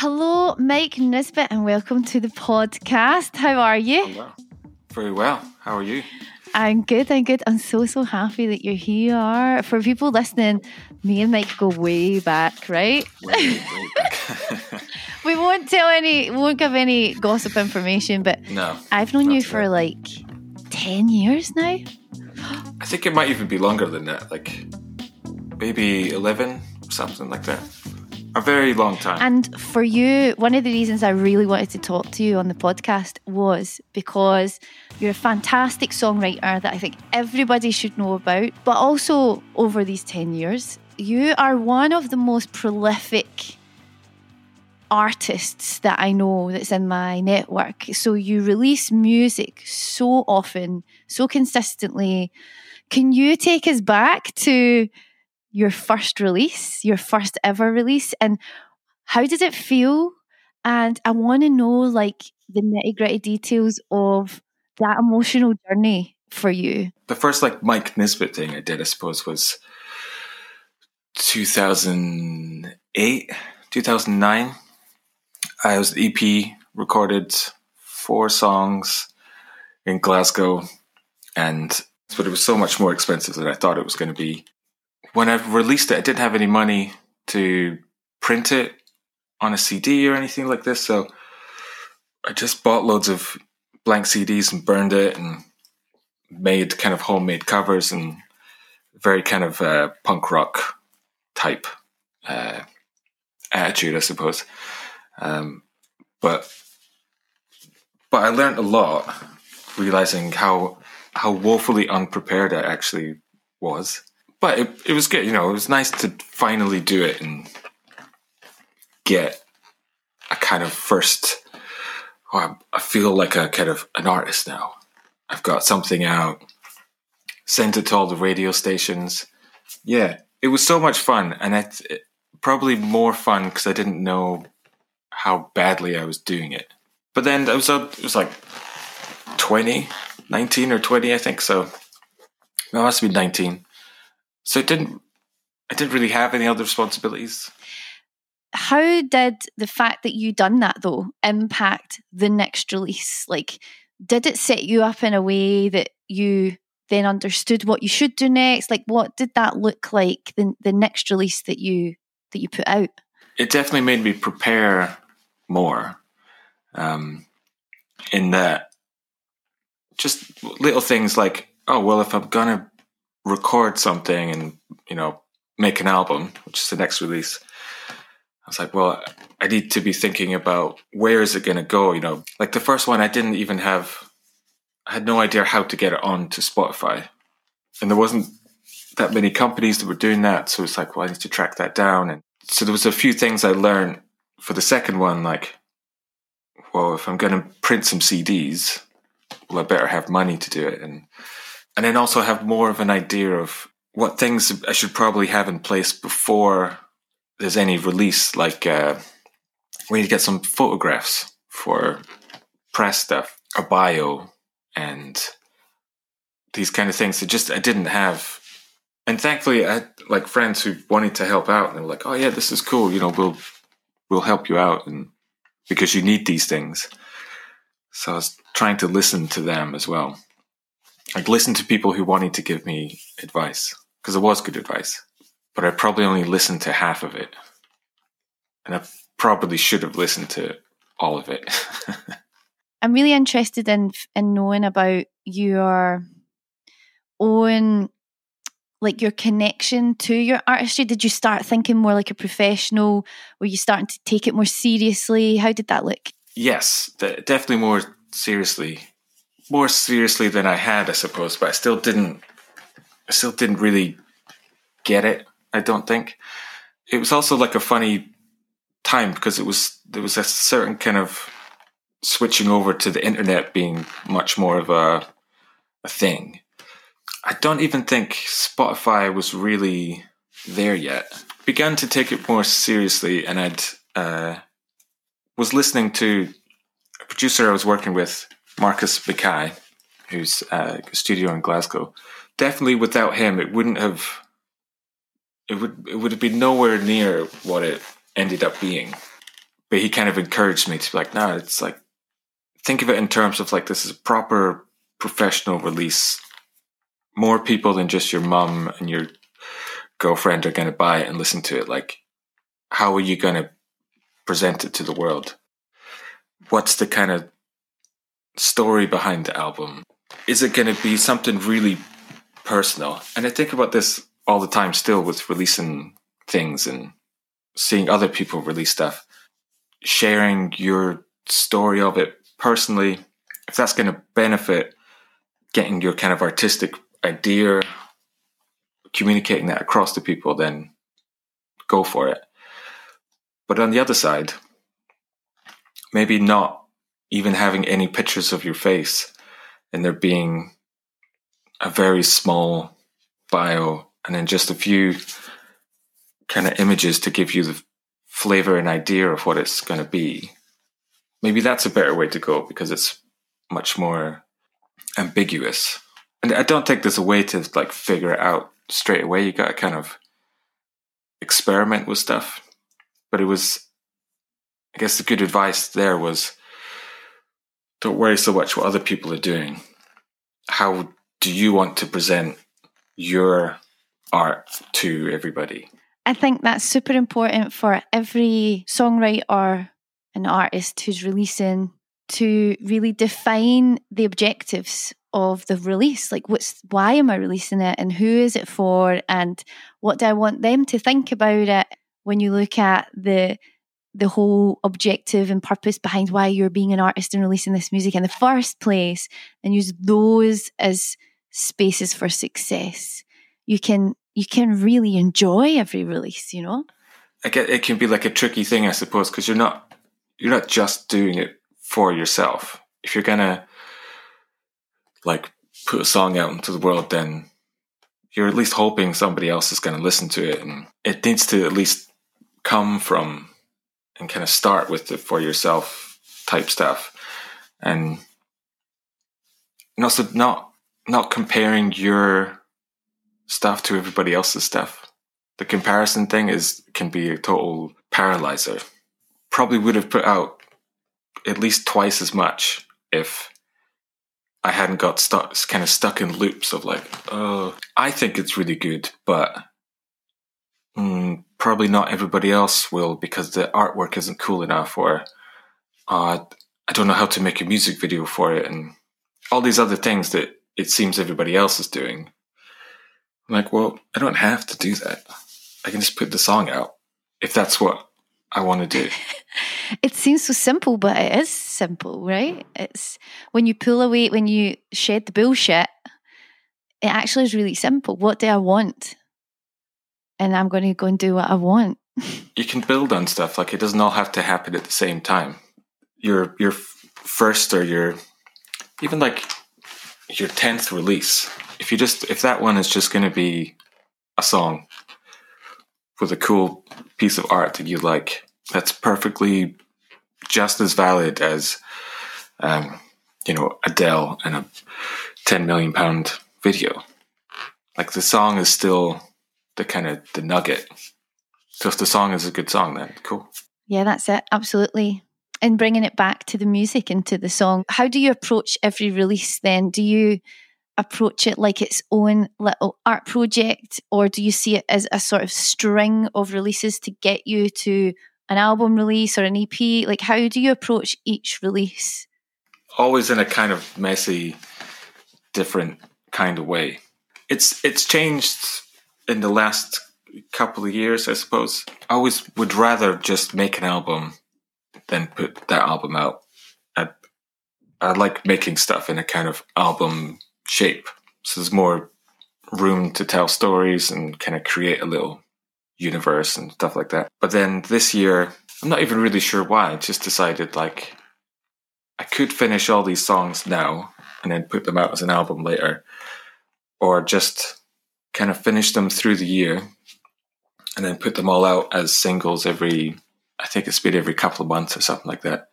Hello, Mike Nisbet, and welcome to the podcast. How are you? Hello. Very well. How are you? I'm good. I'm good. I'm so so happy that you're here. For people listening, me and Mike go way back, right? Way, way back. we won't tell any, we won't give any gossip information, but no. I've known you for right. like ten years now. I think it might even be longer than that. Like maybe 11, something like that. A very long time. And for you, one of the reasons I really wanted to talk to you on the podcast was because you're a fantastic songwriter that I think everybody should know about. But also, over these 10 years, you are one of the most prolific artists that I know that's in my network. So you release music so often, so consistently. Can you take us back to your first release, your first ever release, and how did it feel? And I want to know like the nitty gritty details of that emotional journey for you. the first like Mike Nisbet thing I did, I suppose, was 2008, 2009. I was EP, recorded four songs in Glasgow, and but it was so much more expensive than I thought it was going to be. When I released it, I didn't have any money to print it on a CD or anything like this, so I just bought loads of blank CDs and burned it and made kind of homemade covers and very kind of uh, punk rock type uh, attitude, I suppose. Um, but but I learned a lot, realizing how how woefully unprepared I actually was. But it, it was good, you know. It was nice to finally do it and get a kind of first. Oh, I- feel like a kind of an artist now. I've got something out, sent it to all the radio stations. Yeah, it was so much fun, and it's it, probably more fun because I didn't know how badly I was doing it. But then I was it was like 20, 19 or 20, I think. So no, it must be 19. So it didn't, I didn't really have any other responsibilities. How did the fact that you done that though impact the next release? Like, did it set you up in a way that you then understood what you should do next? Like, what did that look like the the next release that you that you put out? it definitely made me prepare more um, in that just little things like oh well if i'm gonna record something and you know make an album which is the next release i was like well i need to be thinking about where is it going to go you know? Like the first one i didn't even have i had no idea how to get it on to spotify. And there wasn't that many companies that were doing that so it's like well i need to track that down. And so there was a few things I learned for the second one, like, well, if I'm going to print some CDs, well, I better have money to do it, and and then also have more of an idea of what things I should probably have in place before there's any release. Like, uh, we need to get some photographs for press stuff, a bio, and these kind of things. That just I didn't have and thankfully I had like friends who wanted to help out and they were like, Oh yeah, this is cool, you know, we'll we'll help you out and because you need these things. So I was trying to listen to them as well. Like listen to people who wanted to give me advice. Because it was good advice. But I probably only listened to half of it. And I probably should have listened to all of it. I'm really interested in in knowing about your own like your connection to your artistry. Did you start thinking more like a professional? Were you starting to take it more seriously? How did that look? yes, definitely more seriously, more seriously than I had, I suppose. But I still didn't, I still didn't really get it. I don't think it was also like a funny time because it was there was a certain kind of switching over to the internet being much more of a a thing. I don't even think Spotify was really there yet. Began to take it more seriously, and I'd uh, was listening to a producer I was working with, Marcus Mackay, who's uh, a studio in Glasgow. Definitely, without him, it wouldn't have. It would it would have been nowhere near what it ended up being. but he kind of encouraged me to be like, no, it's like, think of it in terms of like, this is a proper professional release. More people than just your mum and your girlfriend are going to buy it and listen to it. Like, how are you going to present it to the world? What's the kind of story behind the album? Is it going to be something really personal? And I think about this all the time still with releasing things and seeing other people release stuff sharing your story of it personally, if that's going to benefit getting your kind of artistic idea, communicating that across to people, then go for it. But on the other side, maybe not even having any pictures of your face and there being a very small bio and then just a few kind of images to give you the flavor and idea of what it's going to be. Maybe that's a better way to go because it's much more ambiguous. And I don't think there's a way to like figure it out straight away. You got to kind of experiment with stuff. But it was, I guess the good advice there was don't worry so much what other people are doing. How do you want to present your art to everybody? I think that's super important for every songwriter or an artist who's releasing to really define the objectives of the release like what's why am i releasing it and who is it for and what do i want them to think about it when you look at the the whole objective and purpose behind why you're being an artist and releasing this music in the first place and use those as spaces for success you can you can really enjoy every release, you know? It can be like a tricky thing, I suppose, because you're not you're not just doing it for yourself. If you're gonna like put a song out into the world, then you're at least hoping somebody else is going to listen to it, and it needs to at least come from and kind of start with the for yourself type stuff, and also not not comparing your stuff to everybody else's stuff. The comparison thing is can be a total paralyzer. Probably would have put out at least twice as much if I hadn't got stuck, kind of stuck in loops of like, oh, I think it's really good, but mm, probably not everybody else will because the artwork isn't cool enough, or uh, I don't know how to make a music video for it, and all these other things that it seems everybody else is doing. I'm like, well, I don't have to do that. I can just put the song out if that's what I want to do. it seems so simple, but it is simple, right? It's when you pull away, when you shed the bullshit, it actually is really simple. What do I want? And I'm going to go and do what I want. you can build on stuff. Like it doesn't all have to happen at the same time. Your your first or your even like your tenth release if you just if that one is just going to be a song with a cool piece of art that you like, that's perfectly just as valid as um, you know Adele and a ten million pound video. Like the song is still the kind of the nugget. So if the song is a good song, then cool. Yeah, that's it. Absolutely. And bringing it back to the music and to the song, how do you approach every release then? Do you approach it like its own little art project, or do you see it as a sort of string of releases to get you to an album release or an EP? Like, how do you approach each release? Always in a kind of messy, different kind of way. It's it's changed in the last couple of years, I suppose. I always would rather just make an album than put that album out. I, I like making stuff in a kind of album shape. So there's more room to tell stories and kind of create a little universe and stuff like that. But then this year, I'm not even really sure why. I just decided like I could finish all these songs now and then put them out as an album later, or just kind of finish them through the year and then put them all out as singles every, I think it's been every couple of months or something like that.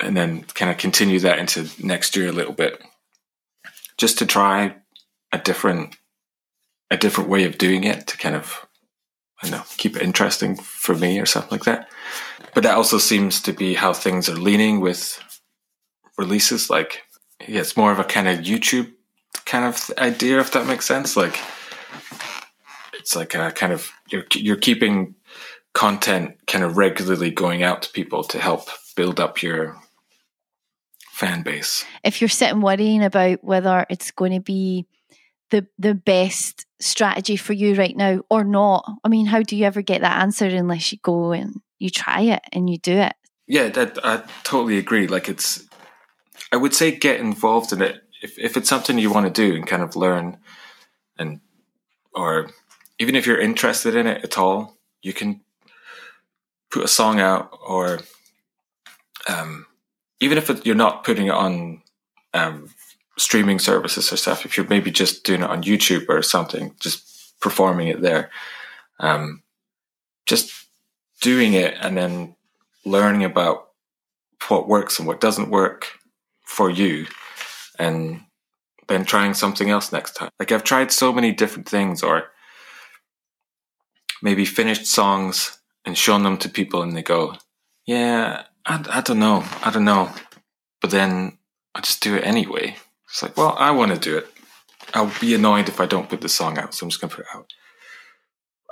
And then kind of continue that into next year a little bit just to try a different a different way of doing it to kind of I don't know keep it interesting for me or something like that. but that also seems to be how things are leaning with releases. Like, yeah, it's more of a kind of YouTube kind of idea, if that makes sense. Like, it's like a kind of you're you're keeping content kind of regularly going out to people to help build up your fan base. If you're sitting worrying about whether it's going to be the the best strategy for you right now or not, I mean, how do you ever get that answer unless you go and you try it and you do it? Yeah, that, I totally agree. Like it's, I would say get involved in it if if it's something you want to do and kind of learn, and or even if you're interested in it at all, you can put a song out or um, even if it, you're not putting it on um, streaming services or stuff, if you're maybe just doing it on YouTube or something, just performing it there, um, just doing it and then learning about what works and what doesn't work for you and then trying something else next time. Like I've tried so many different things or maybe finished songs and shown them to people and they go, yeah, I, I don't know. I don't know. But then I just do it anyway. It's like, well, I want to do it. I'll be annoyed if I don't put the song out, so I'm just going to put it out.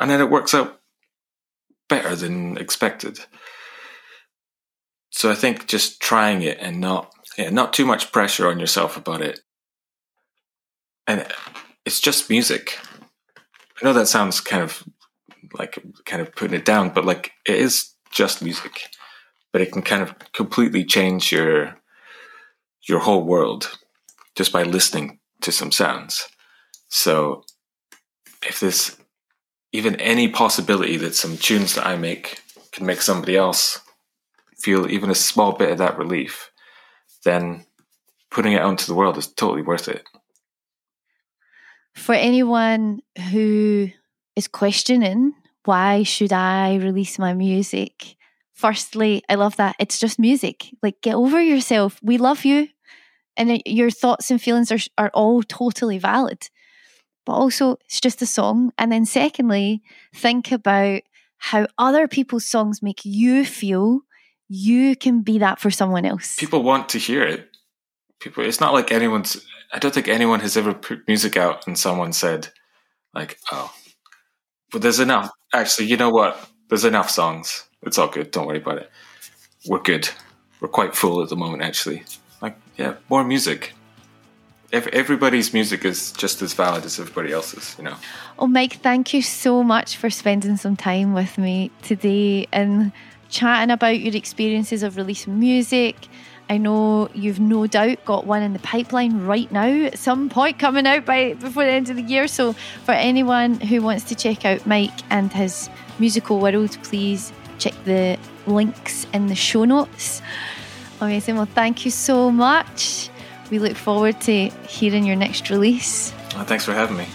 And then it works out better than expected. So I think just trying it and not, yeah, not too much pressure on yourself about it. And it's just music. I know that sounds kind of like kind of putting it down, but like it is just music but it can kind of completely change your your whole world just by listening to some sounds. So if there's even any possibility that some tunes that I make can make somebody else feel even a small bit of that relief, then putting it out into the world is totally worth it. For anyone who is questioning why should I release my music? firstly, I love that it's just music. Like, get over yourself. We love you. And your thoughts and feelings are, are all totally valid. But also, it's just a song. And then, secondly, think about how other people's songs make you feel. You can be that for someone else. People want to hear it. People, it's not like anyone's, I don't think anyone has ever put music out and someone said, like, oh, but there's enough. Actually, you know what? There's enough songs it's all good. Don't worry about it. We're good. We're quite full at the moment, actually. Like, yeah, more music. If Everybody's music is just as valid as everybody else's, you know. Oh, Mike, thank you so much for spending some time with me today and chatting about your experiences of releasing music. I know you've no doubt got one in the pipeline right now at some point coming out by before the end of the year. So for anyone who wants to check out Mike and his musical world, please check the links in the show notes. Amazing. Well, thank you so much. We look forward to hearing your next release. thanks for having me.